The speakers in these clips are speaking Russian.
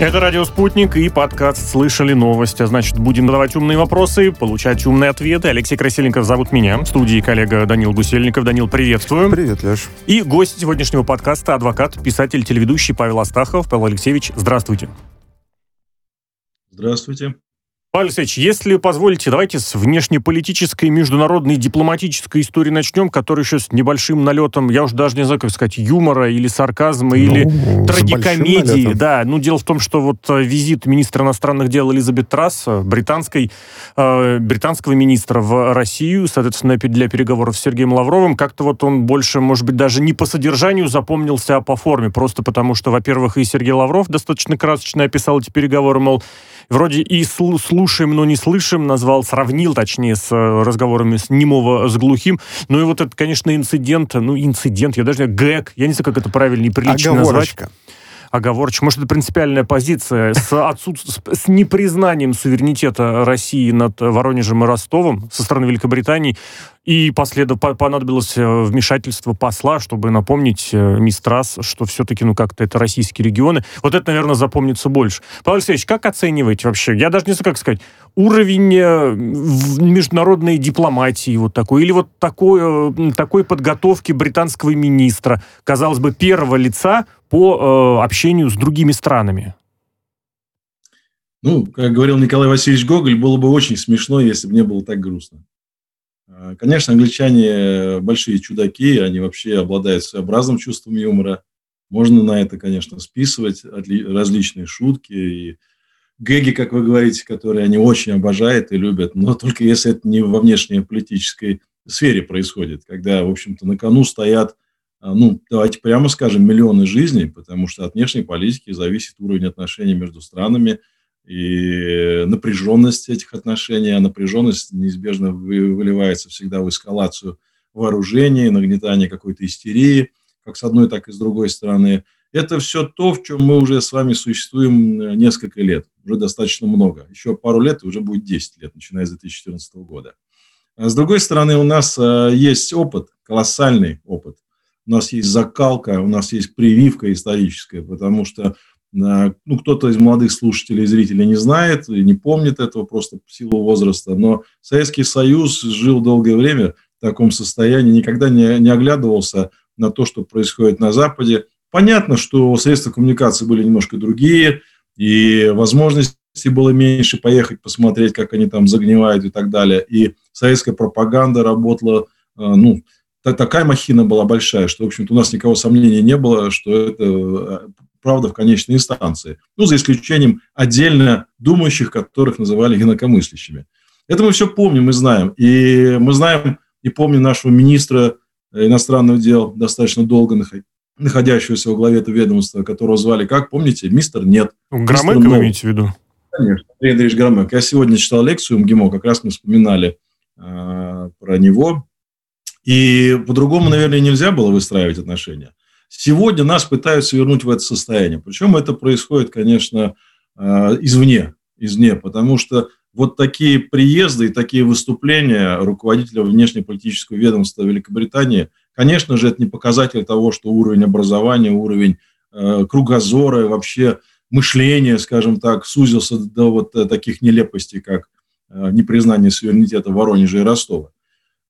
Это «Радио Спутник» и подкаст «Слышали новость». А значит, будем задавать умные вопросы, получать умные ответы. Алексей Красильников зовут меня. В студии коллега Данил Гусельников. Данил, приветствую. Привет, Леш. И гость сегодняшнего подкаста – адвокат, писатель, телеведущий Павел Астахов. Павел Алексеевич, здравствуйте. Здравствуйте. Павел Алексеевич, если позволите, давайте с внешнеполитической, международной, дипломатической истории начнем, которая еще с небольшим налетом, я уже даже не знаю, как сказать, юмора или сарказма, ну, или трагикомедии. Да, ну дело в том, что вот э, визит министра иностранных дел Элизабет Трасс, э, британской, э, британского министра в Россию, соответственно, для переговоров с Сергеем Лавровым, как-то вот он больше, может быть, даже не по содержанию запомнился, а по форме, просто потому что, во-первых, и Сергей Лавров достаточно красочно описал эти переговоры, мол, вроде и слушаем, но не слышим, назвал, сравнил, точнее, с э, разговорами с немого с глухим. Ну и вот это, конечно, инцидент, ну, инцидент, я даже не гэг, я не знаю, как это правильно и прилично Оговорочка. назвать оговорочка. Может, это принципиальная позиция с, отсут... с непризнанием суверенитета России над Воронежем и Ростовом со стороны Великобритании. И последов... понадобилось э, вмешательство посла, чтобы напомнить э, мисс Трасс, что все-таки, ну, как-то это российские регионы. Вот это, наверное, запомнится больше. Павел Алексеевич, как оцениваете вообще? Я даже не знаю, как сказать. Уровень э, международной дипломатии вот такой, или вот такой, такой подготовки британского министра, казалось бы, первого лица по э, общению с другими странами? Ну, как говорил Николай Васильевич Гоголь, было бы очень смешно, если бы не было так грустно. А, конечно, англичане большие чудаки, они вообще обладают своеобразным чувством юмора. Можно на это, конечно, списывать различные шутки и гэги, как вы говорите, которые они очень обожают и любят, но только если это не во внешней политической сфере происходит, когда, в общем-то, на кону стоят а, ну, давайте прямо скажем, миллионы жизней, потому что от внешней политики зависит уровень отношений между странами и напряженность этих отношений, а напряженность неизбежно выливается всегда в эскалацию вооружений, нагнетание какой-то истерии, как с одной, так и с другой стороны. Это все то, в чем мы уже с вами существуем э, несколько лет, уже достаточно много. Еще пару лет, и уже будет 10 лет, начиная с 2014 года. А с другой стороны, у нас э, есть опыт, колоссальный опыт у нас есть закалка, у нас есть прививка историческая, потому что ну, кто-то из молодых слушателей и зрителей не знает и не помнит этого просто в силу возраста, но Советский Союз жил долгое время в таком состоянии, никогда не, не оглядывался на то, что происходит на Западе. Понятно, что средства коммуникации были немножко другие, и возможностей было меньше поехать посмотреть, как они там загнивают и так далее. И советская пропаганда работала, э, ну, такая махина была большая, что, в общем-то, у нас никого сомнения не было, что это э, правда в конечной инстанции. Ну, за исключением отдельно думающих, которых называли инакомыслящими. Это мы все помним и знаем. И мы знаем и помним нашего министра иностранных дел, достаточно долго находящегося во главе этого ведомства, которого звали как, помните, мистер Нет. Громыко вы имеете в виду? Конечно, Андрей Андреевич Громык. Я сегодня читал лекцию МГИМО, как раз мы вспоминали э, про него. И по-другому, наверное, нельзя было выстраивать отношения. Сегодня нас пытаются вернуть в это состояние. Причем это происходит, конечно, э, извне, извне, потому что вот такие приезды и такие выступления руководителя внешнеполитического ведомства Великобритании, конечно же, это не показатель того, что уровень образования, уровень э, кругозора, вообще мышления, скажем так, сузился до вот таких нелепостей, как э, непризнание суверенитета Воронежа и Ростова.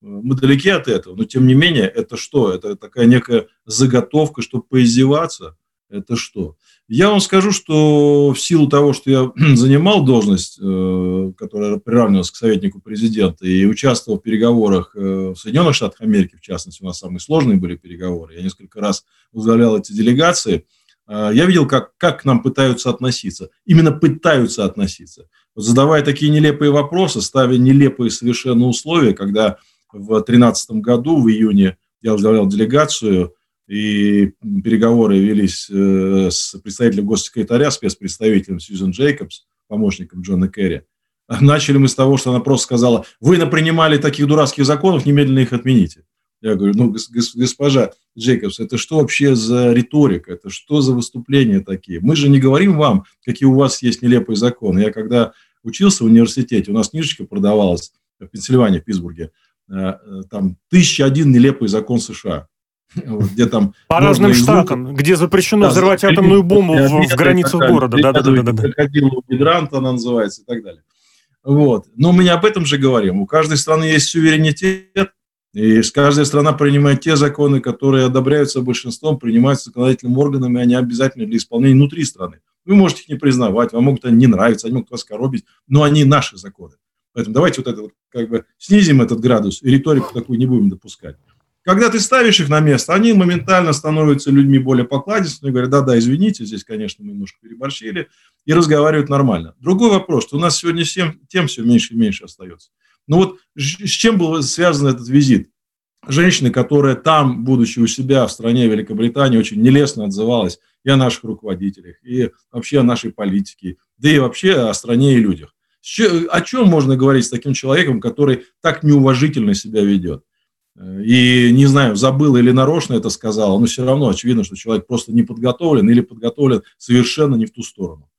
Мы далеки от этого, но тем не менее, это что? Это такая некая заготовка, чтобы поиздеваться? Это что? Я вам скажу, что в силу того, что я занимал должность, э, которая приравнивалась к советнику президента, и участвовал в переговорах э, в Соединенных Штатах Америки, в частности, у нас самые сложные были переговоры, я несколько раз возглавлял эти делегации, э, я видел, как, как к нам пытаются относиться. Именно пытаются относиться. Задавая такие нелепые вопросы, ставя нелепые совершенно условия, когда в 2013 году, в июне, я возглавлял делегацию, и переговоры велись э, с представителем госсекретаря, спецпредставителем Сьюзен Джейкобс, помощником Джона Керри. Начали мы с того, что она просто сказала, вы напринимали таких дурацких законов, немедленно их отмените. Я говорю, ну, госпожа Джейкобс, это что вообще за риторика, это что за выступления такие? Мы же не говорим вам, какие у вас есть нелепые законы. Я когда учился в университете, у нас книжечка продавалась в Пенсильвании, в Питтсбурге, там тысяча один нелепый закон США. Вот, где там По разным штатам, где запрещено да, взрывать атомную бомбу в, в границах города. Да, да, да, да, да. Крокодилу гидранта она называется и так далее. Вот. Но мы не об этом же говорим. У каждой страны есть суверенитет, и каждая страна принимает те законы, которые одобряются большинством, принимаются законодательными органами, они обязательны для исполнения внутри страны. Вы можете их не признавать, вам могут они не нравиться, они могут вас коробить, но они наши законы. Поэтому давайте вот это вот как бы снизим этот градус и риторику такую не будем допускать. Когда ты ставишь их на место, они моментально становятся людьми более покладистыми, говорят, да-да, извините, здесь, конечно, мы немножко переборщили, и разговаривают нормально. Другой вопрос, что у нас сегодня тем, тем все меньше и меньше остается. Ну вот с чем был связан этот визит? Женщина, которая там, будучи у себя в стране Великобритании, очень нелестно отзывалась и о наших руководителях, и вообще о нашей политике, да и вообще о стране и людях. О чем можно говорить с таким человеком, который так неуважительно себя ведет? И, не знаю, забыл или нарочно это сказал, но все равно очевидно, что человек просто не подготовлен или подготовлен совершенно не в ту сторону.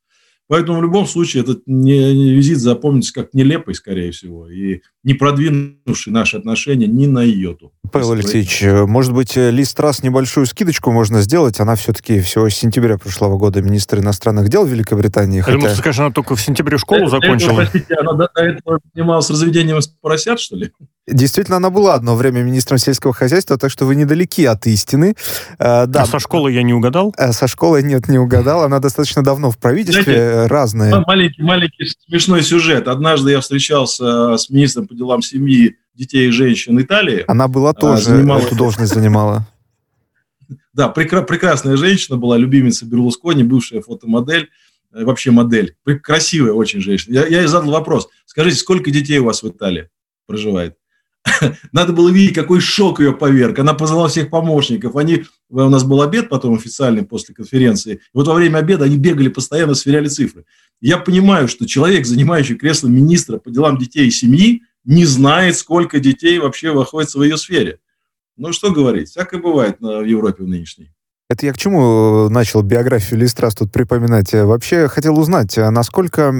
Поэтому в любом случае этот визит запомнится как нелепый, скорее всего, и не продвинувший наши отношения ни на йоту. Павел Алексеевич, может быть, э, лист раз небольшую скидочку можно сделать? Она все-таки всего с сентября прошлого года министр иностранных дел Великобритании. Хотя... Думаю, скажешь, она только в сентябре школу закончила. Простите, она до этого занималась разведением поросят, что ли? Действительно, она была одно время министром сельского хозяйства, так что вы недалеки от истины. Э, да. А со школой я не угадал? Э, со школой нет, не угадал. Она достаточно давно в правительстве, Знаете, разные. Маленький, маленький смешной сюжет. Однажды я встречался с министром по делам семьи, детей и женщин Италии. Она была а, тоже, занимала... эту должность занимала. Да, прекрасная женщина была, любимица Берлускони, бывшая фотомодель, э, вообще модель. Красивая очень женщина. Я, я ей задал вопрос. Скажите, сколько детей у вас в Италии проживает? Надо было видеть, какой шок ее поверг. Она позвала всех помощников. Они, у нас был обед потом официальный после конференции. И вот во время обеда они бегали постоянно, сверяли цифры. Я понимаю, что человек, занимающий кресло министра по делам детей и семьи, не знает, сколько детей вообще находится в ее сфере. Ну, что говорить, всякое бывает в Европе в нынешней. Это я к чему э, начал биографию Листрас тут припоминать? Э, вообще хотел узнать, э, насколько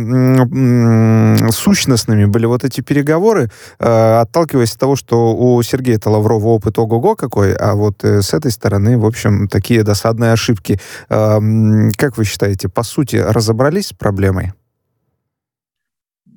сущностными были вот эти переговоры, отталкиваясь от того, что у Сергея-то Лаврова опыт ого-го какой, а вот с этой стороны, в общем, такие досадные ошибки. Как вы считаете, по сути, разобрались с проблемой?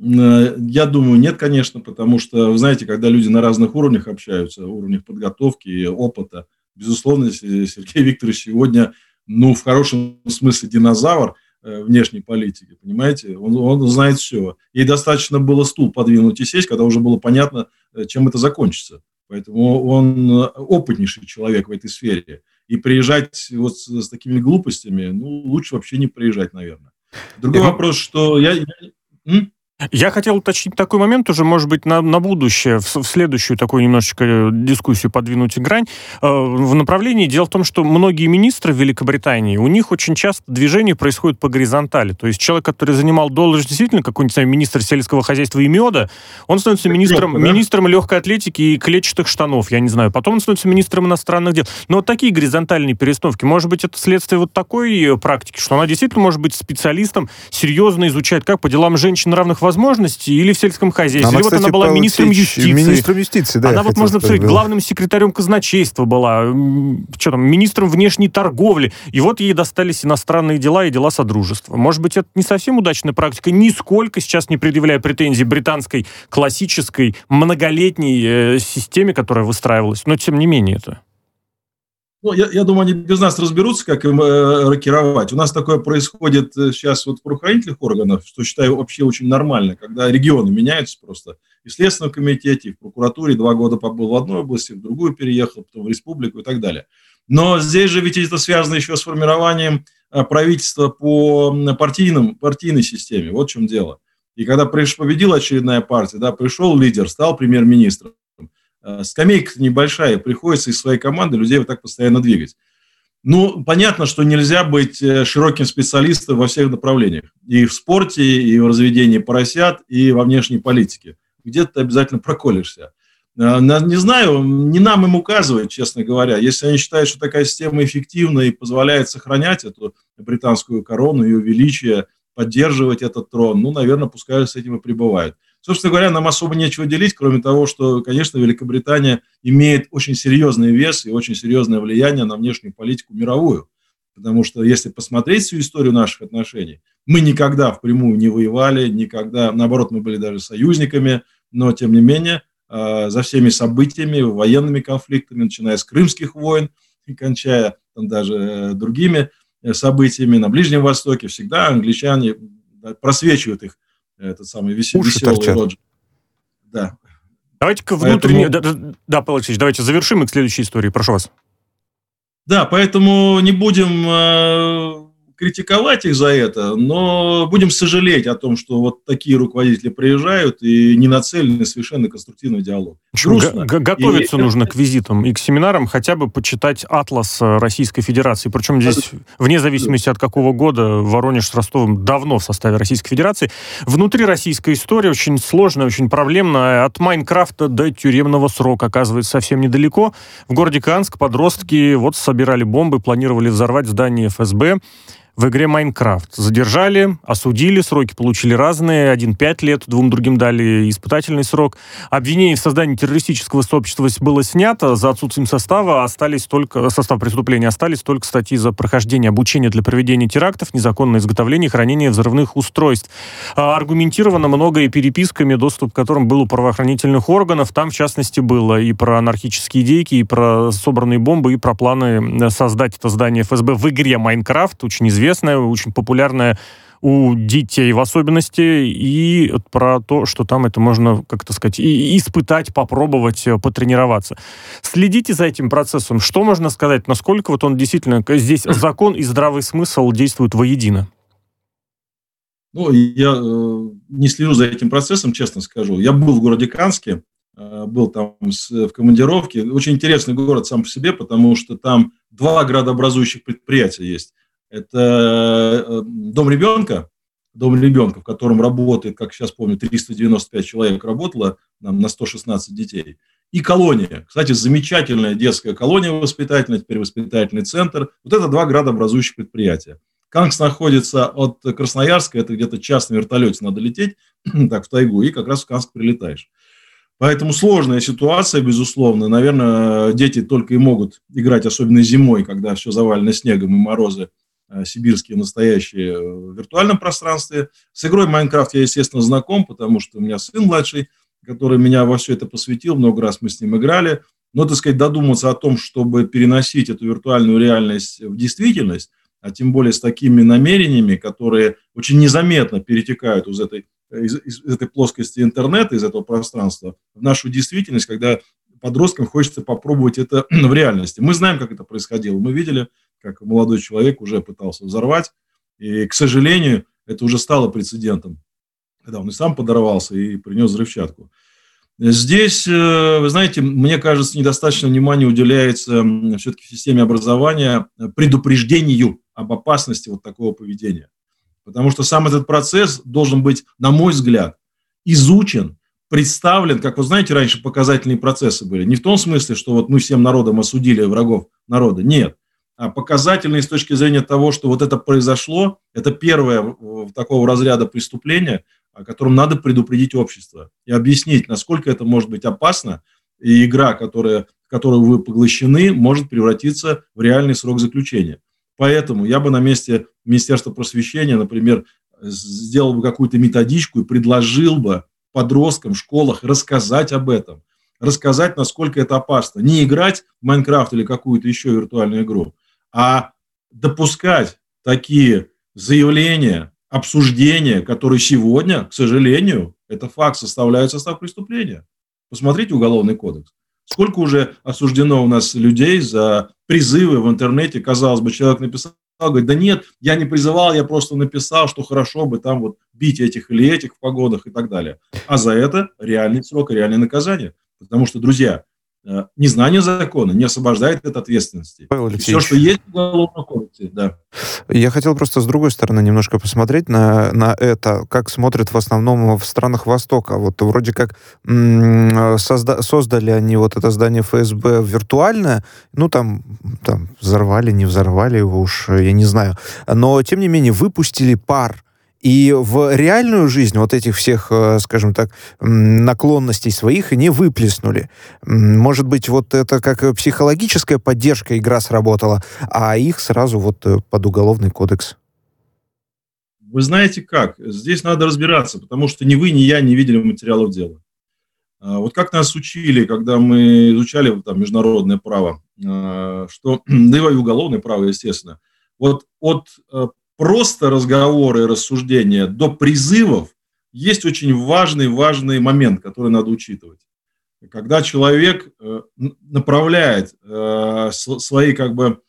Я думаю, нет, конечно, потому что, вы знаете, когда люди на разных уровнях общаются, уровнях подготовки, опыта, безусловно, Сергей Викторович сегодня, ну, в хорошем смысле динозавр э, внешней политики, понимаете? Он, он знает все. Ей достаточно было стул подвинуть и сесть, когда уже было понятно, э, чем это закончится. Поэтому он э, опытнейший человек в этой сфере. И приезжать вот с, с такими глупостями, ну, лучше вообще не приезжать, наверное. Другой вопрос, что я... я я хотел уточнить такой момент уже, может быть, на, на будущее, в, в следующую такую немножечко э, дискуссию подвинуть грань. Э, в направлении, дело в том, что многие министры в Великобритании, у них очень часто движение происходит по горизонтали. То есть человек, который занимал должность действительно какой-нибудь министр сельского хозяйства и меда, он становится министром, да? министром легкой атлетики и клетчатых штанов, я не знаю. Потом он становится министром иностранных дел. Но вот такие горизонтальные перестановки, может быть, это следствие вот такой э, практики, что она действительно может быть специалистом, серьезно изучать, как по делам женщин равных возможностей, возможности или в сельском хозяйстве. Она, или кстати, вот она была министром юстиции. Министром юстиции, да. Она вот, можно сказать, главным секретарем казначейства была, что там, министром внешней торговли. И вот ей достались иностранные дела и дела Содружества. Может быть, это не совсем удачная практика, нисколько сейчас не предъявляя претензий британской классической многолетней э, системе, которая выстраивалась, но тем не менее это. Ну, я, я думаю, они без нас разберутся, как им э, рокировать. У нас такое происходит э, сейчас вот в правоохранительных органах, что считаю вообще очень нормально, когда регионы меняются просто. И в Следственном комитете, и в прокуратуре два года побыл в одной области, в другую переехал, потом в республику и так далее. Но здесь же ведь это связано еще с формированием э, правительства по партийным, партийной системе. Вот в чем дело. И когда победила очередная партия, да, пришел лидер, стал премьер-министром. Э, скамейка небольшая, приходится из своей команды людей вот так постоянно двигать. Ну, понятно, что нельзя быть э, широким специалистом во всех направлениях. И в спорте, и в разведении поросят, и во внешней политике. Где-то ты обязательно проколешься. Э, не знаю, не нам им указывать, честно говоря. Если они считают, что такая система эффективна и позволяет сохранять эту британскую корону, ее величие, поддерживать этот трон, ну, наверное, пускай с этим и пребывают. Собственно говоря, нам особо нечего делить, кроме того, что, конечно, Великобритания имеет очень серьезный вес и очень серьезное влияние на внешнюю политику мировую. Потому что если посмотреть всю историю наших отношений, мы никогда впрямую не воевали, никогда, наоборот, мы были даже союзниками, но, тем не менее, а, за всеми событиями, военными конфликтами, начиная с крымских войн и кончая там, даже э, другими э, событиями на Ближнем Востоке, всегда англичане просвечивают их этот самый весел, веселый Роджер. Да. Давайте-ка внутренне... Поэтому... Да, да, Павел Алексеевич, давайте завершим и к следующей истории. Прошу вас. Да, поэтому не будем э, критиковать их за это, но будем сожалеть о том, что вот такие руководители приезжают и не нацелены совершенно конструктивный диалог. Грустно. Готовиться и... нужно к визитам и к семинарам, хотя бы почитать атлас э, Российской Федерации. Причем здесь, вне зависимости от какого года, Воронеж с Ростовом давно в составе Российской Федерации. Внутри российская история очень сложная, очень проблемная. От Майнкрафта до тюремного срока, оказывается, совсем недалеко. В городе Канск подростки вот собирали бомбы, планировали взорвать здание ФСБ в игре Майнкрафт. Задержали, осудили, сроки получили разные. Один пять лет, двум другим дали испытательный срок. Обвинение в создании террористического сообщества было снято. За отсутствием состава остались только, состав преступления остались только статьи за прохождение обучения для проведения терактов, незаконное изготовление и хранение взрывных устройств. А, аргументировано много и переписками, доступ к которым был у правоохранительных органов. Там, в частности, было и про анархические идейки, и про собранные бомбы, и про планы создать это здание ФСБ в игре Майнкрафт, очень известно известная, очень популярная у детей в особенности, и про то, что там это можно, как то сказать, и испытать, попробовать, э, потренироваться. Следите за этим процессом. Что можно сказать? Насколько вот он действительно... Здесь закон и здравый смысл действуют воедино? Ну, я э, не слежу за этим процессом, честно скажу. Я был в городе Канске, э, был там с, в командировке. Очень интересный город сам по себе, потому что там два градообразующих предприятия есть. Это э, дом ребенка, дом ребенка, в котором работает, как сейчас помню, 395 человек работало нам на 116 детей. И колония. Кстати, замечательная детская колония воспитательная, теперь воспитательный центр. Вот это два градообразующих предприятия. Кангс находится от Красноярска, это где-то час на вертолете надо лететь, так, в тайгу, и как раз в Канск прилетаешь. Поэтому сложная ситуация, безусловно. Наверное, дети только и могут играть, особенно зимой, когда все завалено снегом и морозы, сибирские настоящие э, в виртуальном пространстве. С игрой Майнкрафт я, естественно, знаком, потому что у меня сын младший, который меня во все это посвятил, много раз мы с ним играли. Но, так сказать, додуматься о том, чтобы переносить эту виртуальную реальность в действительность, а тем более с такими намерениями, которые очень незаметно перетекают из этой, из, из этой плоскости интернета, из этого пространства, в нашу действительность, когда подросткам хочется попробовать это в реальности. Мы знаем, как это происходило. Мы видели, как молодой человек уже пытался взорвать. И, к сожалению, это уже стало прецедентом, когда он и сам подорвался и принес взрывчатку. Здесь, э, вы знаете, мне кажется, недостаточно внимания уделяется все-таки в системе образования предупреждению об опасности вот такого поведения. Потому что сам этот процесс должен быть, на мой взгляд, изучен, представлен, как вы знаете, раньше показательные процессы были. Не в том смысле, что вот мы всем народом осудили врагов народа. Нет. А показательные с точки зрения того, что вот это произошло, это первое такого разряда преступления, о котором надо предупредить общество и объяснить, насколько это может быть опасно, и игра, которая, в которую вы поглощены, может превратиться в реальный срок заключения. Поэтому я бы на месте Министерства просвещения, например, сделал бы какую-то методичку и предложил бы подросткам в школах рассказать об этом, рассказать, насколько это опасно. Не играть в Майнкрафт или какую-то еще виртуальную игру, а допускать такие заявления, обсуждения, которые сегодня, к сожалению, это факт, составляют состав преступления. Посмотрите Уголовный кодекс. Сколько уже осуждено у нас людей за призывы в интернете, казалось бы, человек написал, говорит, да нет, я не призывал, я просто написал, что хорошо бы там вот бить этих или этих в погодах и так далее. А за это реальный срок и реальное наказание. Потому что, друзья, незнание закона не освобождает от ответственности. Все, что есть в Уголовном кодексе, да. Я хотел просто с другой стороны немножко посмотреть на, на это, как смотрят в основном в странах Востока. Вот вроде как созда создали они вот это здание ФСБ виртуальное, ну там, там взорвали, не взорвали его уж, я не знаю. Но, тем не менее, выпустили пар и в реальную жизнь вот этих всех, э, скажем так, наклонностей своих не выплеснули. Может быть, вот это как психологическая поддержка игра сработала, а их сразу вот э, под уголовный кодекс. Вы знаете как? Здесь надо разбираться, потому что ни вы, ни я не видели материалов дела. А, вот как нас учили, когда мы изучали там, международное право, а, что, да и уголовное право, естественно, вот от э, просто разговоры и рассуждения до призывов есть очень важный, важный момент, который надо учитывать. Когда человек э, направляет э, свои как бы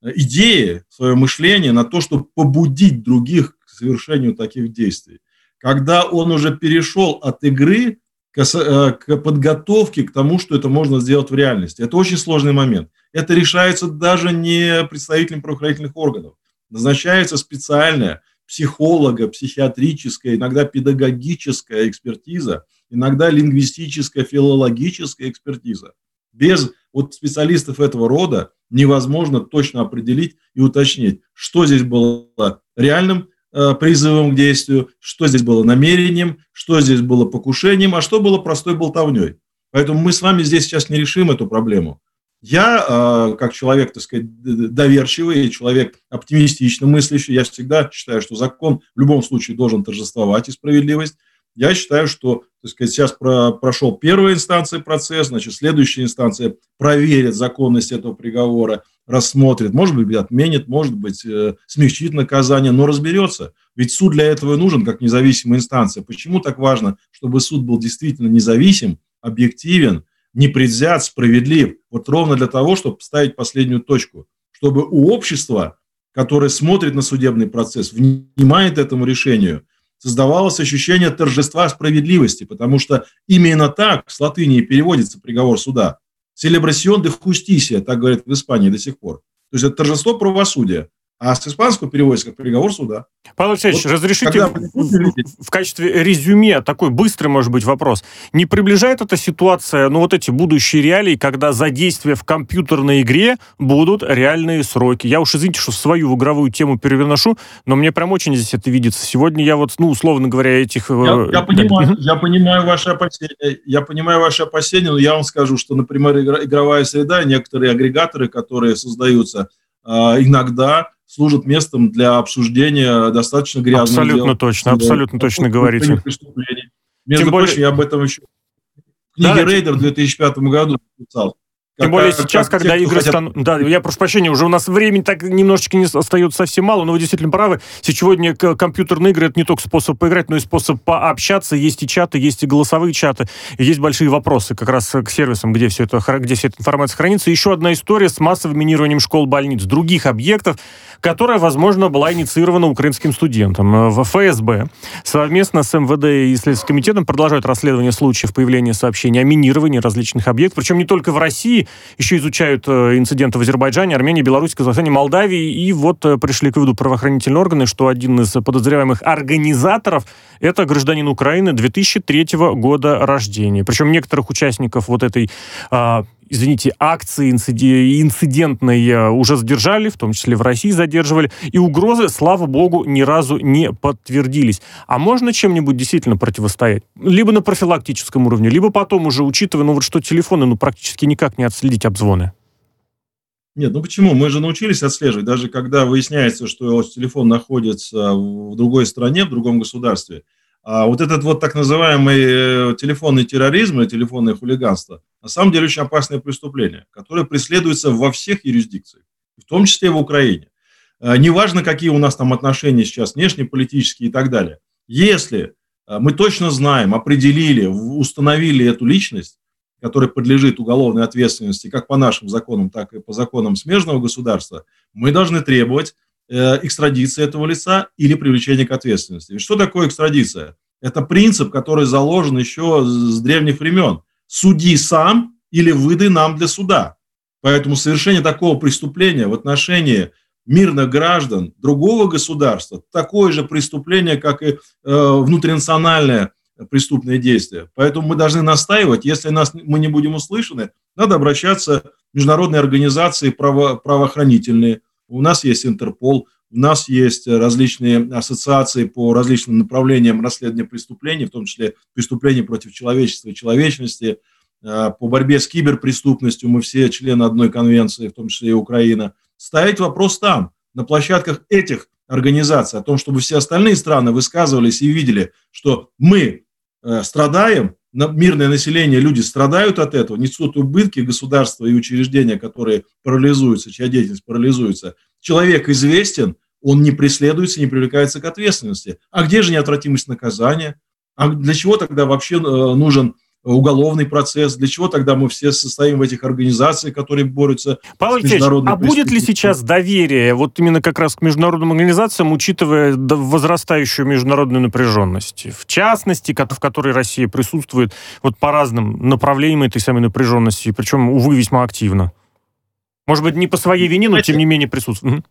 идеи, свое мышление на то, чтобы побудить других к совершению таких действий. Когда он уже перешел от игры к, э, подготовке к тому, что это можно сделать в реальности. Это очень сложный момент. Это решается даже не представителем правоохранительных органов. Назначается специальная психолога, психиатрическая, иногда педагогическая экспертиза, иногда лингвистическая, филологическая экспертиза. Без вот специалистов этого рода невозможно точно определить и уточнить, что здесь было реальным Э, призывом к действию, что здесь было намерением, что здесь было покушением, а что было простой болтовней. Поэтому мы с вами здесь сейчас не решим эту проблему. Я, э, как человек, так сказать, доверчивый, человек оптимистично мыслящий, я всегда считаю, что закон в любом случае должен торжествовать и справедливость. Я считаю, что так сказать, сейчас про, прошел первая инстанция процесс, значит, следующая инстанция проверит законность этого приговора, рассмотрит, может быть, отменит, может быть, э, смягчит наказание, но разберется. Ведь суд для этого и нужен, как независимая инстанция. Почему так важно, чтобы суд был действительно независим, объективен, непредвзят, справедлив? Вот ровно для того, чтобы ставить последнюю точку. Чтобы у общества, которое смотрит на судебный процесс, внимает этому решению, создавалось ощущение торжества справедливости, потому что именно так с латыни переводится приговор суда. Селебрасион де хустисия, так говорят в Испании до сих пор. То есть это торжество правосудия. А с испанского переводится как приговор суда. Павел Алексеевич, вот разрешите в, в качестве резюме такой быстрый, может быть, вопрос. Не приближает эта ситуация, ну, вот эти будущие реалии, когда за действия в компьютерной игре будут реальные сроки? Я уж, извините, что свою игровую тему переношу, но мне прям очень здесь это видится. Сегодня я вот, ну, условно говоря, этих... Э, я, я, понимаю, я понимаю ваши опасения, я понимаю ваши опасения, но я вам скажу, что, например, игровая среда, некоторые агрегаторы, которые создаются, иногда служат местом для обсуждения достаточно грязных Абсолютно дел. точно, абсолютно точно говорите. Между Тем прочим, более... я об этом еще в книге да, Рейдер в 2005 году написал. Тем более сейчас, как когда те, игры хотят... станут... Да, я прошу прощения, уже у нас времени так немножечко не остается совсем мало, но вы действительно правы. Сегодня компьютерные игры — это не только способ поиграть, но и способ пообщаться. Есть и чаты, есть и голосовые чаты, и есть большие вопросы как раз к сервисам, где, все это, где вся эта информация хранится. Еще одна история с массовым минированием школ, больниц, других объектов, которая, возможно, была инициирована украинским студентом. В ФСБ совместно с МВД и Следственным комитетом продолжают расследование случаев появления сообщений о минировании различных объектов, причем не только в России, еще изучают э, инциденты в Азербайджане, Армении, Беларуси, Казахстане, Молдавии. И вот э, пришли к выводу правоохранительные органы, что один из подозреваемых организаторов – это гражданин Украины 2003 года рождения. Причем некоторых участников вот этой а, извините, акции инцидентной э, уже задержали, в том числе в России задерживали, и угрозы, слава богу, ни разу не подтвердились. А можно чем-нибудь действительно противостоять? Либо на профилактическом уровне, либо потом уже, учитывая, ну вот что телефоны, ну практически никак не отследить обзвоны. Нет, ну почему? Мы же научились отслеживать. Даже когда выясняется, что телефон находится в другой стране, в другом государстве, а вот этот вот так называемый э, телефонный терроризм и телефонное хулиганство на самом деле очень опасное преступление, которое преследуется во всех юрисдикциях, в том числе в Украине. Э, неважно, какие у нас там отношения сейчас, внешнеполитические и так далее. Если э, мы точно знаем, определили, установили эту личность, которая подлежит уголовной ответственности как по нашим законам, так и по законам смежного государства, мы должны требовать экстрадиции этого лица или привлечения к ответственности. Что такое экстрадиция? Это принцип, который заложен еще с древних времен. Суди сам или выдай нам для суда. Поэтому совершение такого преступления в отношении мирных граждан другого государства такое же преступление, как и э, внутринациональное преступное действие. Поэтому мы должны настаивать, если нас, мы не будем услышаны, надо обращаться в международные организации право, правоохранительные, у нас есть Интерпол, у нас есть различные ассоциации по различным направлениям расследования преступлений, в том числе преступлений против человечества и человечности, по борьбе с киберпреступностью, мы все члены одной конвенции, в том числе и Украина. Ставить вопрос там, на площадках этих организаций, о том, чтобы все остальные страны высказывались и видели, что мы э, страдаем, мирное население, люди страдают от этого, несут убытки государства и учреждения, которые парализуются, чья деятельность парализуется. Человек известен, он не преследуется, не привлекается к ответственности. А где же неотвратимость наказания? А для чего тогда вообще э, нужен уголовный процесс, для чего тогда мы все состоим в этих организациях, которые борются Павел с международной а будет ли сейчас доверие вот именно как раз к международным организациям, учитывая возрастающую международную напряженность, в частности, в которой Россия присутствует вот по разным направлениям этой самой напряженности, причем, увы, весьма активно? Может быть, не по своей вине, но тем не менее присутствует.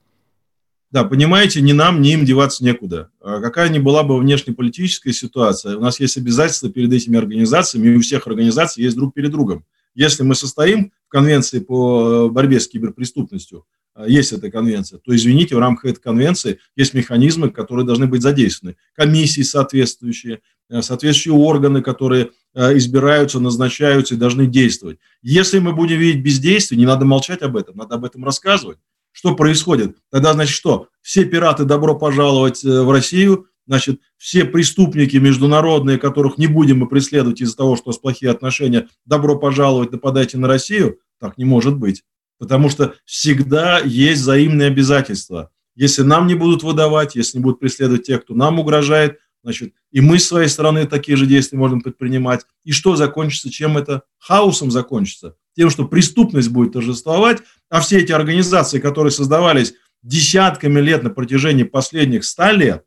Да, понимаете, ни нам, ни им деваться некуда. А какая ни была бы внешнеполитическая ситуация, у нас есть обязательства перед этими организациями, и у всех организаций есть друг перед другом. Если мы состоим в конвенции по борьбе с киберпреступностью, а, есть эта конвенция, то, извините, в рамках этой конвенции есть механизмы, которые должны быть задействованы. Комиссии соответствующие, а, соответствующие органы, которые избираются, назначаются и должны действовать. Если мы будем видеть бездействие, не надо молчать об этом, надо об этом рассказывать. Что происходит? Тогда, значит, что? Все пираты добро пожаловать э, в Россию, значит, все преступники международные, которых не будем мы преследовать из-за того, что у нас плохие отношения, добро пожаловать, нападайте на Россию? Так не может быть. Потому что всегда есть взаимные обязательства. Если нам не будут выдавать, если не будут преследовать тех, кто нам угрожает, значит, и мы с своей стороны такие же действия можем предпринимать. И что закончится? Чем это? Хаосом закончится тем, что преступность будет торжествовать, а все эти организации, которые создавались десятками лет на протяжении последних ста лет,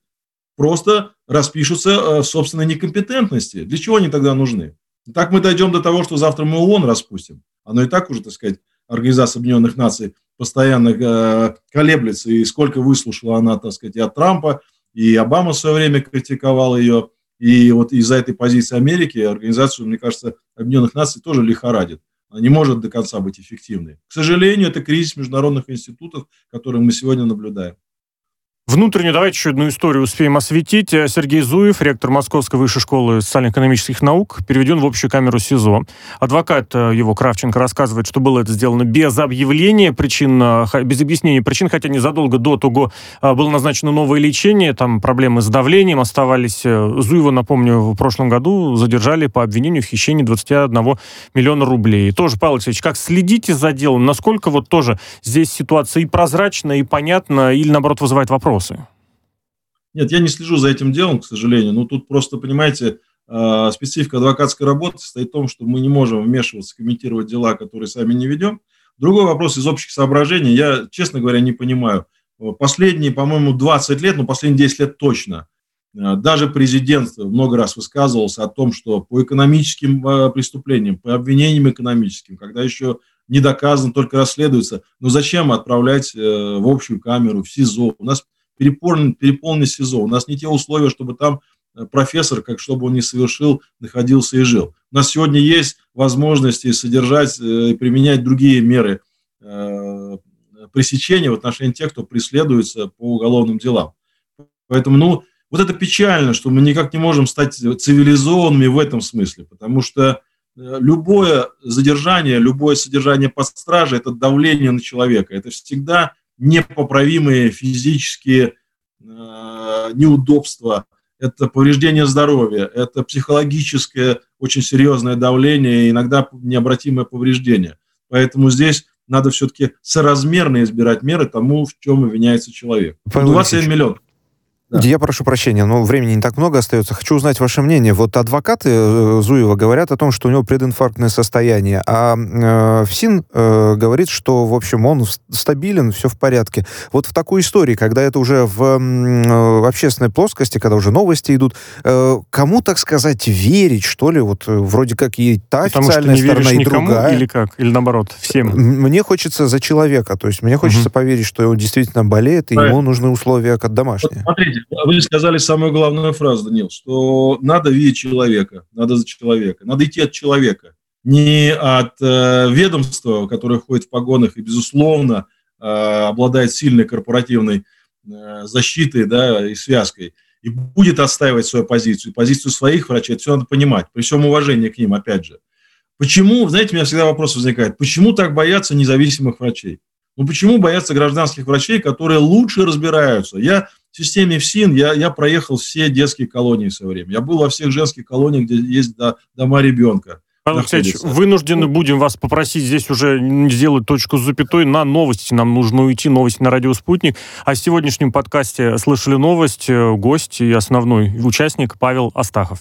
просто распишутся э, в собственной некомпетентности. Для чего они тогда нужны? Так мы дойдем до того, что завтра мы ООН распустим. Оно и так уже, так сказать, Организация Объединенных Наций постоянно э, колеблется, и сколько выслушала она, так сказать, и от Трампа, и Обама в свое время критиковал ее, и вот из-за этой позиции Америки организацию, мне кажется, Объединенных Наций тоже лихорадит не может до конца быть эффективной. К сожалению, это кризис международных институтов, который мы сегодня наблюдаем. Внутреннюю давайте еще одну историю успеем осветить. Сергей Зуев, ректор Московской высшей школы социально-экономических наук, переведен в общую камеру СИЗО. Адвокат э, его, Кравченко, рассказывает, что было это сделано без объявления причин, э, без объяснения причин, хотя незадолго до того э, было назначено новое лечение, там проблемы с давлением оставались. Зуева, напомню, в прошлом году задержали по обвинению в хищении 21 миллиона рублей. Тоже, Павел Алексеевич, как следите за делом? Насколько вот тоже здесь ситуация и прозрачна, и понятна, или, наоборот, вызывает вопрос? Вопросы? Нет, я не слежу за этим делом, к сожалению. Ну, тут просто, понимаете, а, специфика адвокатской работы состоит в том, что мы не можем вмешиваться, комментировать дела, которые сами не ведем. Другой вопрос из общих соображений. Я, честно говоря, не понимаю. Последние, по-моему, 20 лет, ну, последние 10 лет точно, а, даже президент много раз высказывался о том, что по экономическим а, преступлениям, по обвинениям экономическим, когда еще не доказано, только расследуется, но зачем отправлять э, в общую камеру, в СИЗО? У нас переполнен, переполнен СИЗО. У нас не те условия, чтобы там э, профессор, как чтобы он не совершил, находился и жил. У нас сегодня есть возможности содержать э, и применять другие меры э, пресечения в отношении тех, кто преследуется по уголовным делам. Поэтому, ну, вот это печально, что мы никак не можем стать цивилизованными в этом смысле, потому что любое задержание, любое содержание под стражей – это давление на человека. Это всегда непоправимые физические э, неудобства, это повреждение здоровья, это психологическое очень серьезное давление, иногда необратимое повреждение. Поэтому здесь надо все-таки соразмерно избирать меры тому, в чем обвиняется человек. Павел 27 миллионов. Да. Я прошу прощения, но времени не так много остается. Хочу узнать ваше мнение. Вот адвокаты э, Зуева говорят о том, что у него прединфарктное состояние, а э, ФСИН э, говорит, что, в общем, он стабилен, все в порядке. Вот в такой истории, когда это уже в, э, в общественной плоскости, когда уже новости идут, э, кому, так сказать, верить, что ли? Вот э, вроде как и та Потому официальная что не сторона, и другая. Или как? Или наоборот, всем? Мне хочется за человека, то есть мне хочется угу. поверить, что он действительно болеет, и Правильно. ему нужны условия как домашние. Вот смотрите, вы сказали самую главную фразу, Данил, что надо видеть человека, надо за человека, надо идти от человека, не от э, ведомства, которое ходит в погонах и, безусловно, э, обладает сильной корпоративной защитой да, и связкой и будет отстаивать свою позицию, позицию своих врачей, это все надо понимать, при всем уважении к ним, опять же. Почему, знаете, у меня всегда вопрос возникает, почему так боятся независимых врачей? Ну, почему боятся гражданских врачей, которые лучше разбираются? Я системе ФСИН, я, я проехал все детские колонии в свое время. Я был во всех женских колониях, где есть дома ребенка. Павел Алексеевич, вынуждены будем вас попросить здесь уже сделать точку с запятой на новости. Нам нужно уйти, новости на радио «Спутник». О сегодняшнем подкасте «Слышали новость» гость и основной участник Павел Астахов.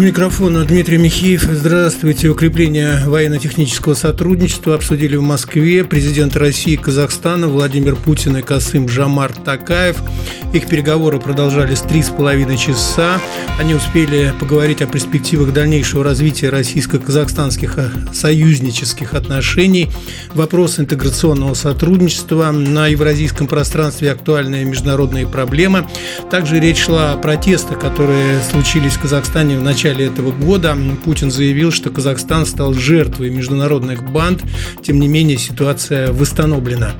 У микрофона Дмитрий Михеев. Здравствуйте. Укрепление военно-технического сотрудничества обсудили в Москве президент России и Казахстана Владимир Путин и Касым Жамар Такаев. Их переговоры продолжались три с половиной часа. Они успели поговорить о перспективах дальнейшего развития российско-казахстанских союзнических отношений, вопрос интеграционного сотрудничества на евразийском пространстве актуальные международные проблемы. Также речь шла о протестах, которые случились в Казахстане в начале начале этого года Путин заявил, что Казахстан стал жертвой международных банд. Тем не менее, ситуация восстановлена.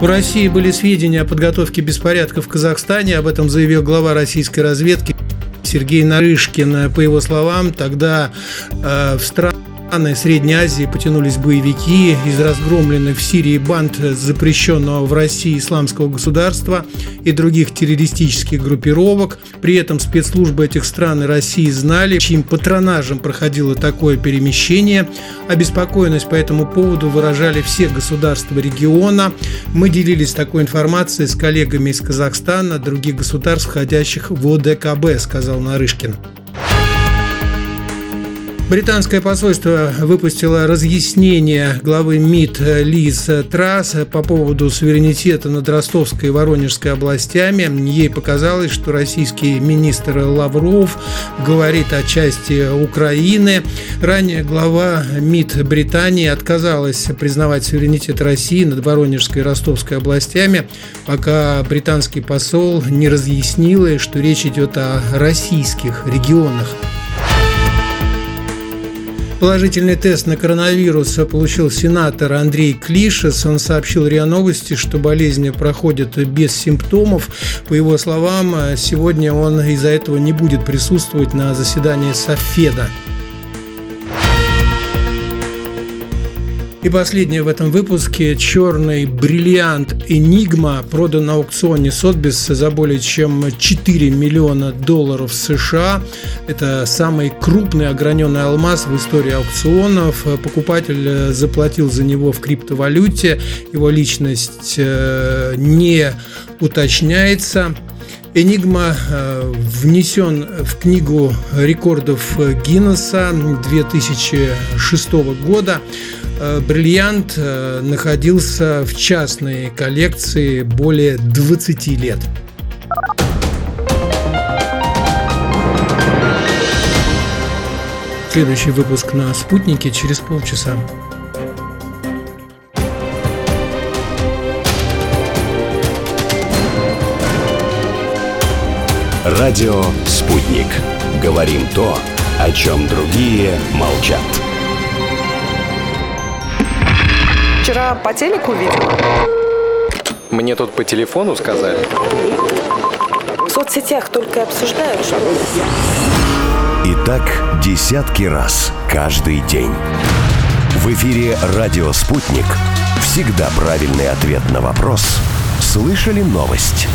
У России были сведения о подготовке беспорядков в Казахстане. Об этом заявил глава российской разведки Сергей Нарышкин. По его словам, тогда э, в странах страны Средней Азии потянулись боевики из разгромленных в Сирии банд запрещенного в России исламского государства и других террористических группировок. При этом спецслужбы этих стран и России знали, чьим патронажем проходило такое перемещение. Обеспокоенность по этому поводу выражали все государства региона. Мы делились такой информацией с коллегами из Казахстана, других государств, входящих в ОДКБ, сказал Нарышкин. Британское посольство выпустило разъяснение главы МИД Лиз Трасс по поводу суверенитета над Ростовской и Воронежской областями. Ей показалось, что российский министр Лавров говорит о части Украины. Ранее глава МИД Британии отказалась признавать суверенитет России над Воронежской и Ростовской областями, пока британский посол не разъяснил, что речь идет о российских регионах. Положительный тест на коронавирус получил сенатор Андрей Клишес. Он сообщил РИА Новости, что болезнь проходит без симптомов. По его словам, сегодня он из-за этого не будет присутствовать на заседании Софеда. И последнее в этом выпуске. Черный бриллиант Enigma продан на аукционе Сотбис за более чем 4 миллиона долларов США. Это самый крупный ограненный алмаз в истории аукционов. Покупатель заплатил за него в криптовалюте. Его личность э, не уточняется. Энигма э, внесен в книгу рекордов Гиннесса 2006 года. Э, бриллиант э, находился в частной коллекции более 20 лет. Следующий выпуск на «Спутнике» через полчаса. Радио «Спутник». Говорим то, о чем другие молчат. По телеку видел. Мне тут по телефону сказали. В соцсетях только обсуждают, что... И так десятки раз каждый день. В эфире «Радио Спутник». Всегда правильный ответ на вопрос. Слышали новость?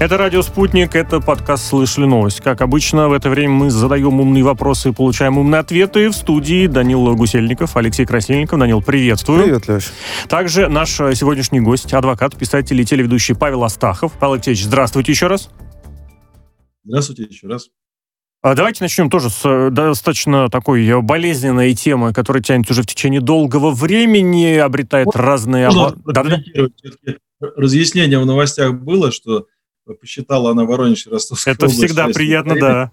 Это «Радио Спутник», это подкаст «Слышали новость». Как обычно, в это время мы задаем умные вопросы и получаем умные ответы. В студии Данил Гусельников, Алексей Красильников. Данил, приветствую. Привет, Леш. Также наш сегодняшний гость, адвокат, писатель и телеведущий Павел Астахов. Павел Алексеевич, здравствуйте еще раз. Здравствуйте еще раз. А давайте начнем тоже с э, достаточно такой э, болезненной темы, которая тянется уже в течение долгого времени, обретает вот, разные... Да, да? Разъяснение в новостях было, что посчитала она Воронеж и Это область, всегда приятно, Украины. да.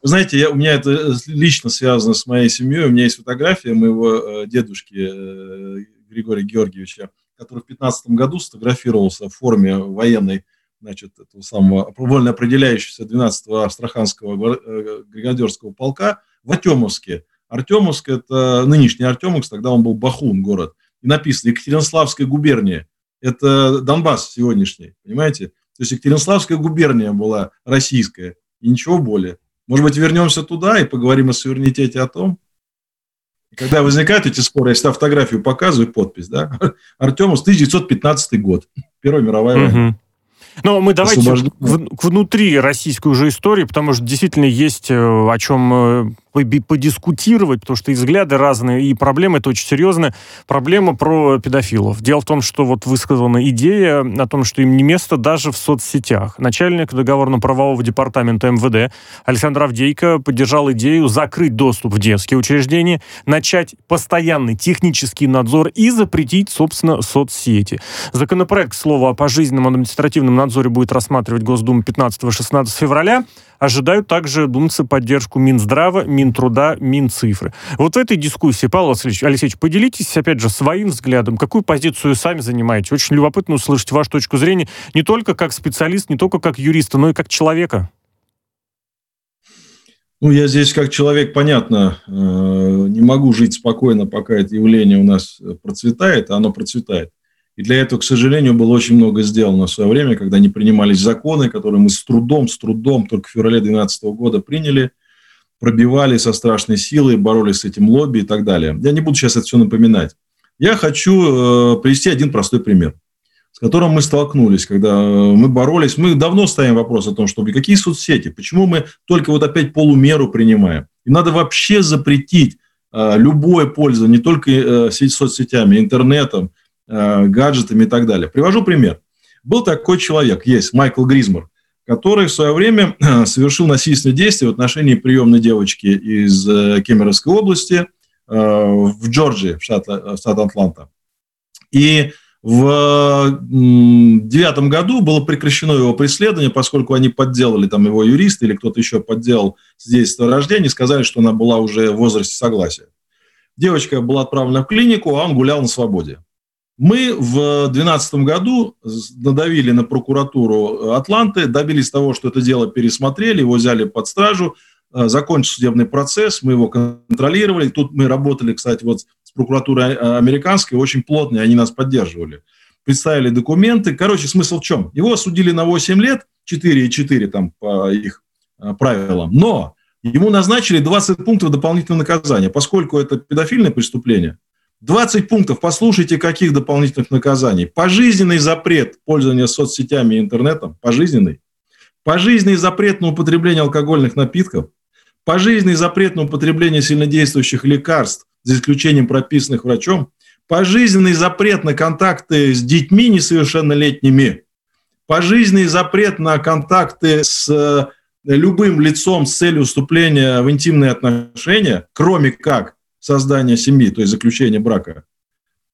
Вы знаете, я, у меня это лично связано с моей семьей. У меня есть фотография моего э, дедушки э, Григория Георгиевича, который в 15 году сфотографировался в форме военной, значит, этого самого вольно определяющегося 12-го Астраханского э, полка в Артемовске. Артемовск – это нынешний Артемовск, тогда он был Бахун город. И написано Екатеринославская губерния. Это Донбасс сегодняшний, понимаете? То есть Екатеринославская губерния была российская, и ничего более. Может быть, вернемся туда и поговорим о суверенитете о том? Когда возникают эти споры, я всегда фотографию показываю, подпись, да? Артемус, 1915 год, Первая мировая война. Но мы давайте в, внутри российской уже истории, потому что действительно есть э, о чем э, подискутировать, потому что и взгляды разные, и проблемы это очень серьезная. Проблема про педофилов. Дело в том, что вот высказана идея о том, что им не место даже в соцсетях. Начальник договорно-правового департамента МВД Александр Авдейко поддержал идею закрыть доступ в детские учреждения, начать постоянный технический надзор и запретить, собственно, соцсети. Законопроект, к слову, о пожизненном административном надзоре будет рассматривать Госдума 15-16 февраля. Ожидают также думцы поддержку Минздрава, Минтруда, Минцифры. Вот в этой дискуссии, Павел Васильевич, Алексеевич, поделитесь, опять же, своим взглядом, какую позицию сами занимаете. Очень любопытно услышать вашу точку зрения не только как специалист, не только как юриста, но и как человека. Ну, я здесь как человек, понятно, э, не могу жить спокойно, пока это явление у нас процветает, а оно процветает. И для этого, к сожалению, было очень много сделано в свое время, когда не принимались законы, которые мы с трудом, с трудом только в феврале 2012 года приняли, пробивали со страшной силой, боролись с этим лобби и так далее. Я не буду сейчас это все напоминать. Я хочу э, привести один простой пример, с которым мы столкнулись, когда э, мы боролись. Мы давно ставим вопрос о том, что какие соцсети, почему мы только вот опять полумеру принимаем. И надо вообще запретить э, любое пользование не только соцсетями, интернетом, гаджетами и так далее. Привожу пример. Был такой человек, есть Майкл Гризмор, который в свое время э, совершил насильственное действие в отношении приемной девочки из э, Кемеровской области в Джорджии, в штат Атланта. И в девятом году было прекращено его преследование, поскольку они подделали там его юрист или кто-то еще подделал свидетельство о рождении, сказали, что она была уже в возрасте согласия. Девочка была отправлена в клинику, а он гулял на свободе. Мы в 2012 году надавили на прокуратуру Атланты, добились того, что это дело пересмотрели, его взяли под стражу, э, закончился судебный процесс, мы его контролировали. Тут мы работали, кстати, вот с прокуратурой э, американской, очень плотно, и они нас поддерживали. Представили документы. Короче, смысл в чем? Его осудили на 8 лет, 4,4 там по их э, правилам, но ему назначили 20 пунктов дополнительного наказания, поскольку это педофильное преступление – 20 пунктов. Послушайте, каких дополнительных наказаний. Пожизненный запрет пользования соцсетями и интернетом. Пожизненный. Пожизненный запрет на употребление алкогольных напитков. Пожизненный запрет на употребление сильнодействующих лекарств, за исключением прописанных врачом. Пожизненный запрет на контакты с детьми несовершеннолетними. Пожизненный запрет на контакты с э, любым лицом с целью вступления в интимные отношения, кроме как создания семьи, то есть заключения брака.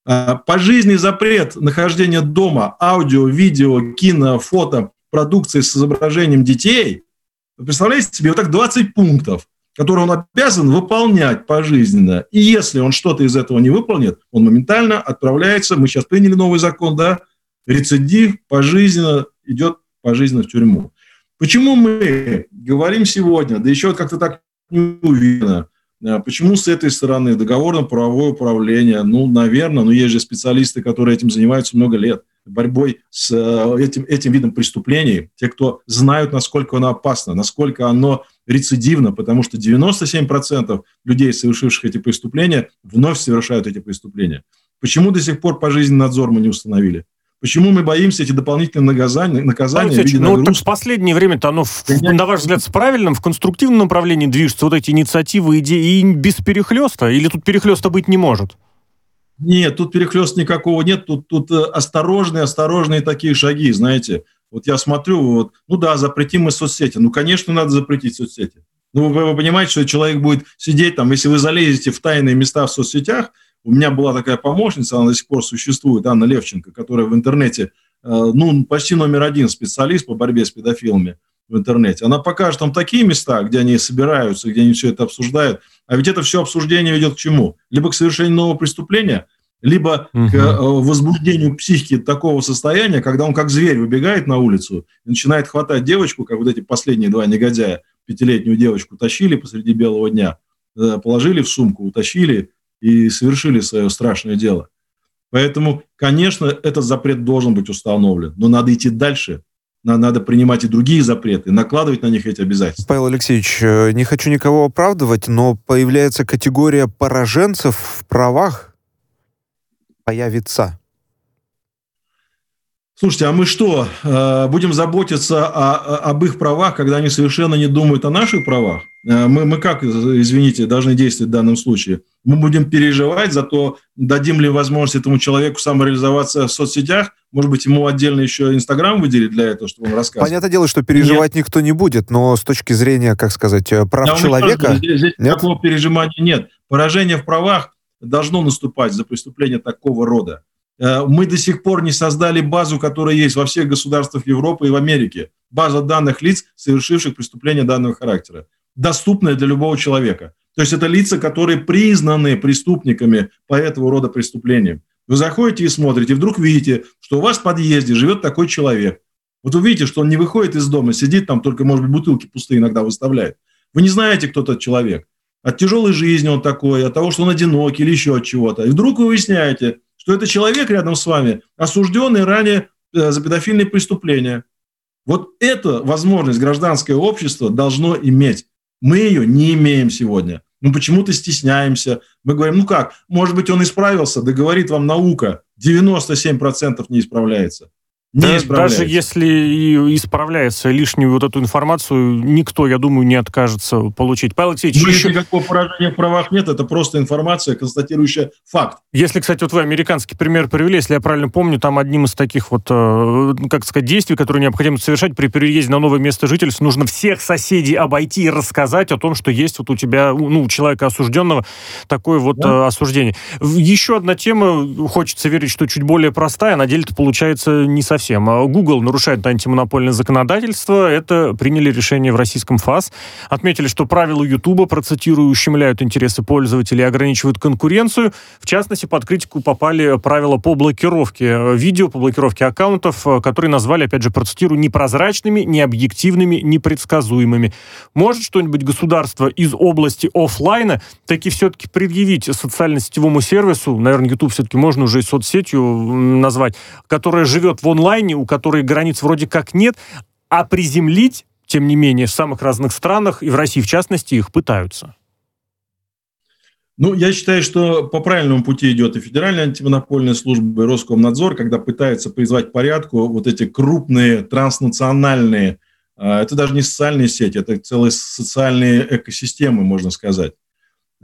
А, пожизненный запрет нахождения дома, аудио, видео, кино, фото, продукции с изображением детей. Представляете себе, вот так 20 пунктов, которые он обязан выполнять пожизненно. И если он что-то из этого не выполнит, он моментально отправляется, мы сейчас приняли новый закон, да, рецидив пожизненно идет пожизненно в тюрьму. Почему мы говорим сегодня, да еще как-то так неуверенно, а почему с этой стороны договорно-правовое управление? Ну, наверное, но есть же специалисты, которые этим занимаются много лет, борьбой с э, этим, этим видом преступлений, те, кто знают, насколько оно опасно, насколько оно рецидивно, потому что 97% людей, совершивших эти преступления, вновь совершают эти преступления. Почему до сих пор пожизненный надзор мы не установили? Почему мы боимся эти дополнительные наказания? наказания Алексей, ну, так в последнее время-то оно, в, на ваш взгляд, с правильным, в конструктивном направлении движется, вот эти инициативы, идеи, и без перехлеста? Или тут перехлеста быть не может? Нет, тут перехлеста никакого нет, тут, тут э, осторожные, осторожные такие шаги, знаете. Вот я смотрю, вот, ну да, запретим мы соцсети. Ну, конечно, надо запретить соцсети. Ну, вы, вы понимаете, что человек будет сидеть там, если вы залезете в тайные места в соцсетях, у меня была такая помощница, она до сих пор существует, Анна Левченко, которая в интернете, э, ну, почти номер один специалист по борьбе с педофилами. в интернете. Она покажет там такие места, где они собираются, где они все это обсуждают. А ведь это все обсуждение ведет к чему? Либо к совершению нового преступления, либо угу. к э, возбуждению психики такого состояния, когда он как зверь выбегает на улицу и начинает хватать девочку, как вот эти последние два негодяя, пятилетнюю девочку тащили посреди белого дня, э, положили в сумку, утащили и совершили свое страшное дело. Поэтому, конечно, этот запрет должен быть установлен, но надо идти дальше, надо принимать и другие запреты, накладывать на них эти обязательства. Павел Алексеевич, э, не хочу никого оправдывать, но появляется категория пораженцев в правах, появится. Слушайте, а мы что, э, будем заботиться о, об их правах, когда они совершенно не думают о наших правах? Э, мы, мы как, извините, должны действовать в данном случае? Мы будем переживать за то, дадим ли возможность этому человеку самореализоваться в соцсетях, может быть, ему отдельно еще Инстаграм выделить для этого, чтобы он рассказывал. Понятное дело, что переживать нет. никто не будет, но с точки зрения, как сказать, э, прав Я человека... Здесь, здесь нет? такого переживания нет. Поражение в правах должно наступать за преступление такого рода. Э, мы до сих пор не создали базу, которая есть во всех государствах Европы и в Америке. База данных лиц, совершивших преступления данного характера. Доступная для любого человека. То есть это лица, которые признаны преступниками по этого рода преступлениям. Вы заходите и смотрите, вдруг видите, что у вас в подъезде живет такой человек. Вот вы видите, что он не выходит из дома, сидит там, только, может быть, бутылки пустые иногда выставляет. Вы не знаете, кто этот человек. От тяжелой жизни он такой, от того, что он одинокий или еще от чего-то. И вдруг вы выясняете, что это человек рядом с вами, осужденный ранее э, за педофильные преступления. Вот эта возможность гражданское общество должно иметь. Мы ее не имеем сегодня. Мы почему-то стесняемся. Мы говорим, ну как, может быть, он исправился, да говорит вам наука, 97% не исправляется не да, Даже если и исправляется лишнюю вот эту информацию, никто, я думаю, не откажется получить. Павел Алексеевич, ну, еще... никакого поражения в правах нет, это просто информация, констатирующая факт. Если, кстати, вот вы американский пример привели, если я правильно помню, там одним из таких вот, э, как сказать, действий, которые необходимо совершать при переезде на новое место жительства, нужно всех соседей обойти и рассказать о том, что есть вот у тебя, ну, у человека осужденного такое вот да. э, осуждение. Еще одна тема, хочется верить, что чуть более простая, на деле-то получается не совсем совсем. А Google нарушает антимонопольное законодательство. Это приняли решение в российском ФАС. Отметили, что правила YouTube, процитирую, ущемляют интересы пользователей ограничивают конкуренцию. В частности, под критику попали правила по блокировке видео, по блокировке аккаунтов, которые назвали, опять же, процитирую, непрозрачными, необъективными, непредсказуемыми. Может что-нибудь государство из области офлайна таки все-таки предъявить социально-сетевому сервису, наверное, YouTube все-таки можно уже и соцсетью назвать, которая живет в онлайн онлайне, у которой границ вроде как нет, а приземлить, тем не менее, в самых разных странах, и в России в частности, их пытаются. Ну, я считаю, что по правильному пути идет и Федеральная антимонопольная служба, и Роскомнадзор, когда пытаются призвать порядку вот эти крупные транснациональные, а, это даже не социальные сети, это целые социальные экосистемы, можно сказать.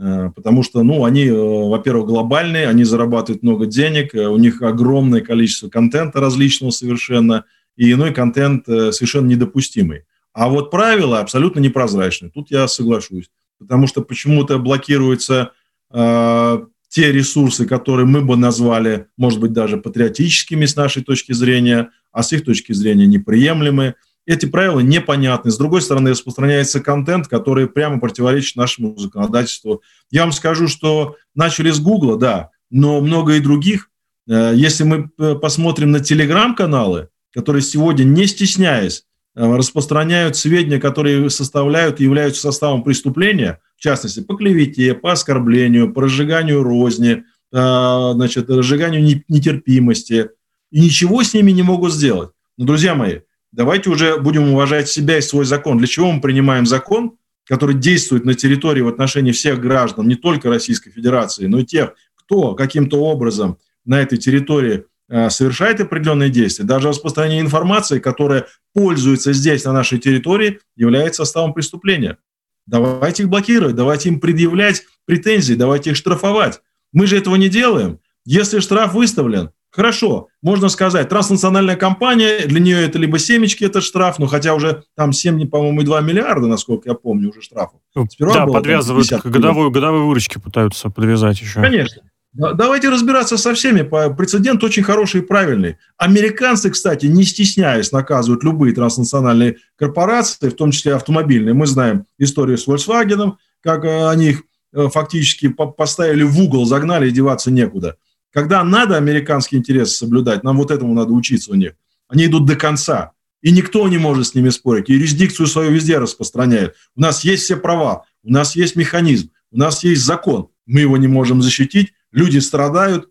А, потому что, ну, они, э, во-первых, глобальные, они зарабатывают много денег, э, у них огромное количество контента различного совершенно, и иной контент э, совершенно недопустимый. А вот правила абсолютно непрозрачные. Тут я соглашусь. Потому что почему-то блокируются э, те ресурсы, которые мы бы назвали, может быть, даже патриотическими с нашей точки зрения, а с их точки зрения неприемлемы эти правила непонятны. С другой стороны, распространяется контент, который прямо противоречит нашему законодательству. Я вам скажу, что начали с Гугла, да, но много и других. Э, если мы э, посмотрим на телеграм-каналы, которые сегодня, не стесняясь, э, распространяют сведения, которые составляют и являются составом преступления, в частности, по клевете, по оскорблению, по разжиганию розни, значит, разжиганию нетерпимости, и ничего с ними не могут сделать. Но, друзья мои, давайте уже будем уважать себя и свой закон. Для чего мы принимаем закон, который действует на территории в отношении всех граждан, не только Российской Федерации, но и тех, кто каким-то образом на этой территории э, совершает определенные действия. Даже распространение информации, которая пользуется здесь, на нашей территории, является составом преступления. Давайте их блокировать, давайте им предъявлять претензии, давайте их штрафовать. Мы же этого не делаем. Если штраф выставлен, Хорошо, можно сказать, транснациональная компания, для нее это либо семечки, этот штраф, ну хотя уже там 7, по-моему, и 2 миллиарда, насколько я помню, уже штрафов. Сперва да, было, подвязывают там, к годовой, годовой выручке пытаются подвязать еще. Конечно. Давайте разбираться со всеми. Прецедент очень хороший и правильный. Американцы, кстати, не стесняясь, наказывают любые транснациональные корпорации, в том числе автомобильные. Мы знаем историю с Volkswagen, как э, они их э, фактически поставили в угол, загнали и деваться некуда. Когда надо американские интересы соблюдать, нам вот этому надо учиться у них. Они идут до конца. И никто не может с ними спорить. Юрисдикцию свою везде распространяют. У нас есть все права, у нас есть механизм, у нас есть закон. Мы его не можем защитить, люди страдают.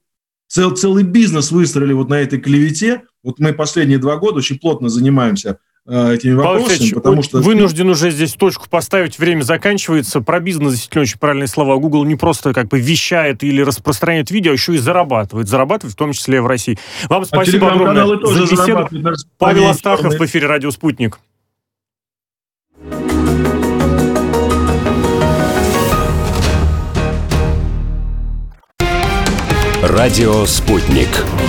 Цел, целый бизнес выстроили вот на этой клевете. Вот мы последние два года очень плотно занимаемся этими вопросами, Павел потому что... Вынужден уже здесь точку поставить, время заканчивается. Про бизнес действительно очень правильные слова. Google не просто как бы вещает или распространяет видео, а еще и зарабатывает. Зарабатывает в том числе в России. Вам а спасибо а огромное за беседу. Павел Астахов в эфире «Радио Спутник». Радио «Спутник».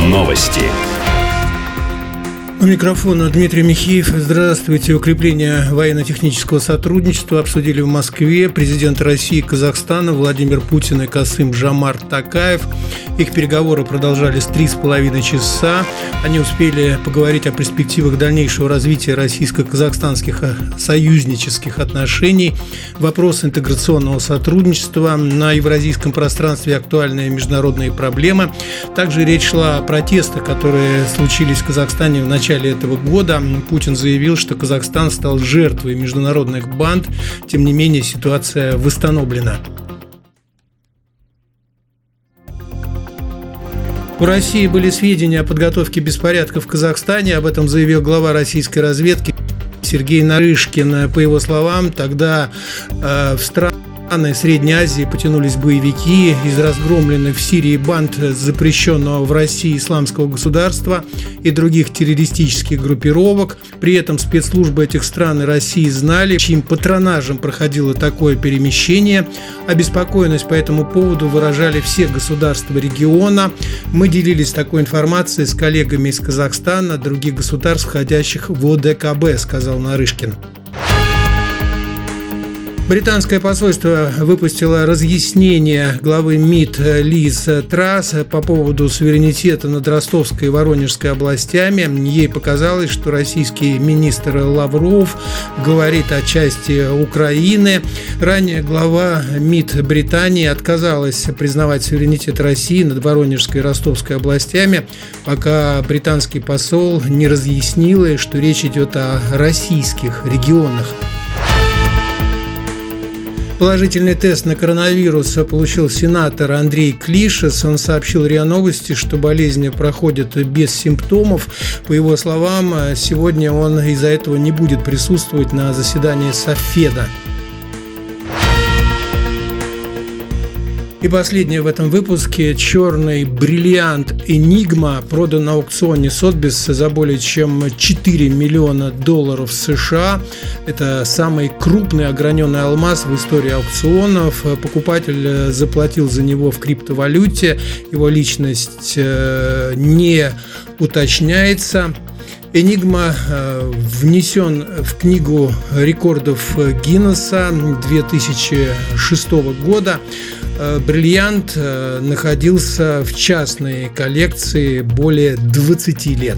Новости. У микрофона Дмитрий Михеев. Здравствуйте. Укрепление военно-технического сотрудничества обсудили в Москве президент России и Казахстана Владимир Путин и Касым Жамар Такаев. Их переговоры продолжались три с половиной часа. Они успели поговорить о перспективах дальнейшего развития российско-казахстанских союзнических отношений, вопрос интеграционного сотрудничества на евразийском пространстве актуальные международные проблемы. Также речь шла о протестах, которые случились в Казахстане в начале начале этого года Путин заявил, что Казахстан стал жертвой международных банд. Тем не менее, ситуация восстановлена. У России были сведения о подготовке беспорядков в Казахстане. Об этом заявил глава российской разведки Сергей Нарышкин. По его словам, тогда э, в странах страны Средней Азии потянулись боевики из разгромленных в Сирии банд запрещенного в России исламского государства и других террористических группировок. При этом спецслужбы этих стран и России знали, чьим патронажем проходило такое перемещение. Обеспокоенность по этому поводу выражали все государства региона. Мы делились такой информацией с коллегами из Казахстана, других государств, входящих в ОДКБ, сказал Нарышкин. Британское посольство выпустило разъяснение главы МИД Лиз Трасс по поводу суверенитета над Ростовской и Воронежской областями. Ей показалось, что российский министр Лавров говорит о части Украины. Ранее глава МИД Британии отказалась признавать суверенитет России над Воронежской и Ростовской областями, пока британский посол не разъяснил, что речь идет о российских регионах. Положительный тест на коронавирус получил сенатор Андрей Клишес. Он сообщил РИА Новости, что болезнь проходит без симптомов. По его словам, сегодня он из-за этого не будет присутствовать на заседании Софеда. И последнее в этом выпуске. Черный бриллиант Enigma продан на аукционе Сотбис за более чем 4 миллиона долларов США. Это самый крупный ограненный алмаз в истории аукционов. Покупатель заплатил за него в криптовалюте. Его личность э, не уточняется. Энигма э, внесен в книгу рекордов Гиннесса 2006 года. Э, бриллиант э, находился в частной коллекции более 20 лет.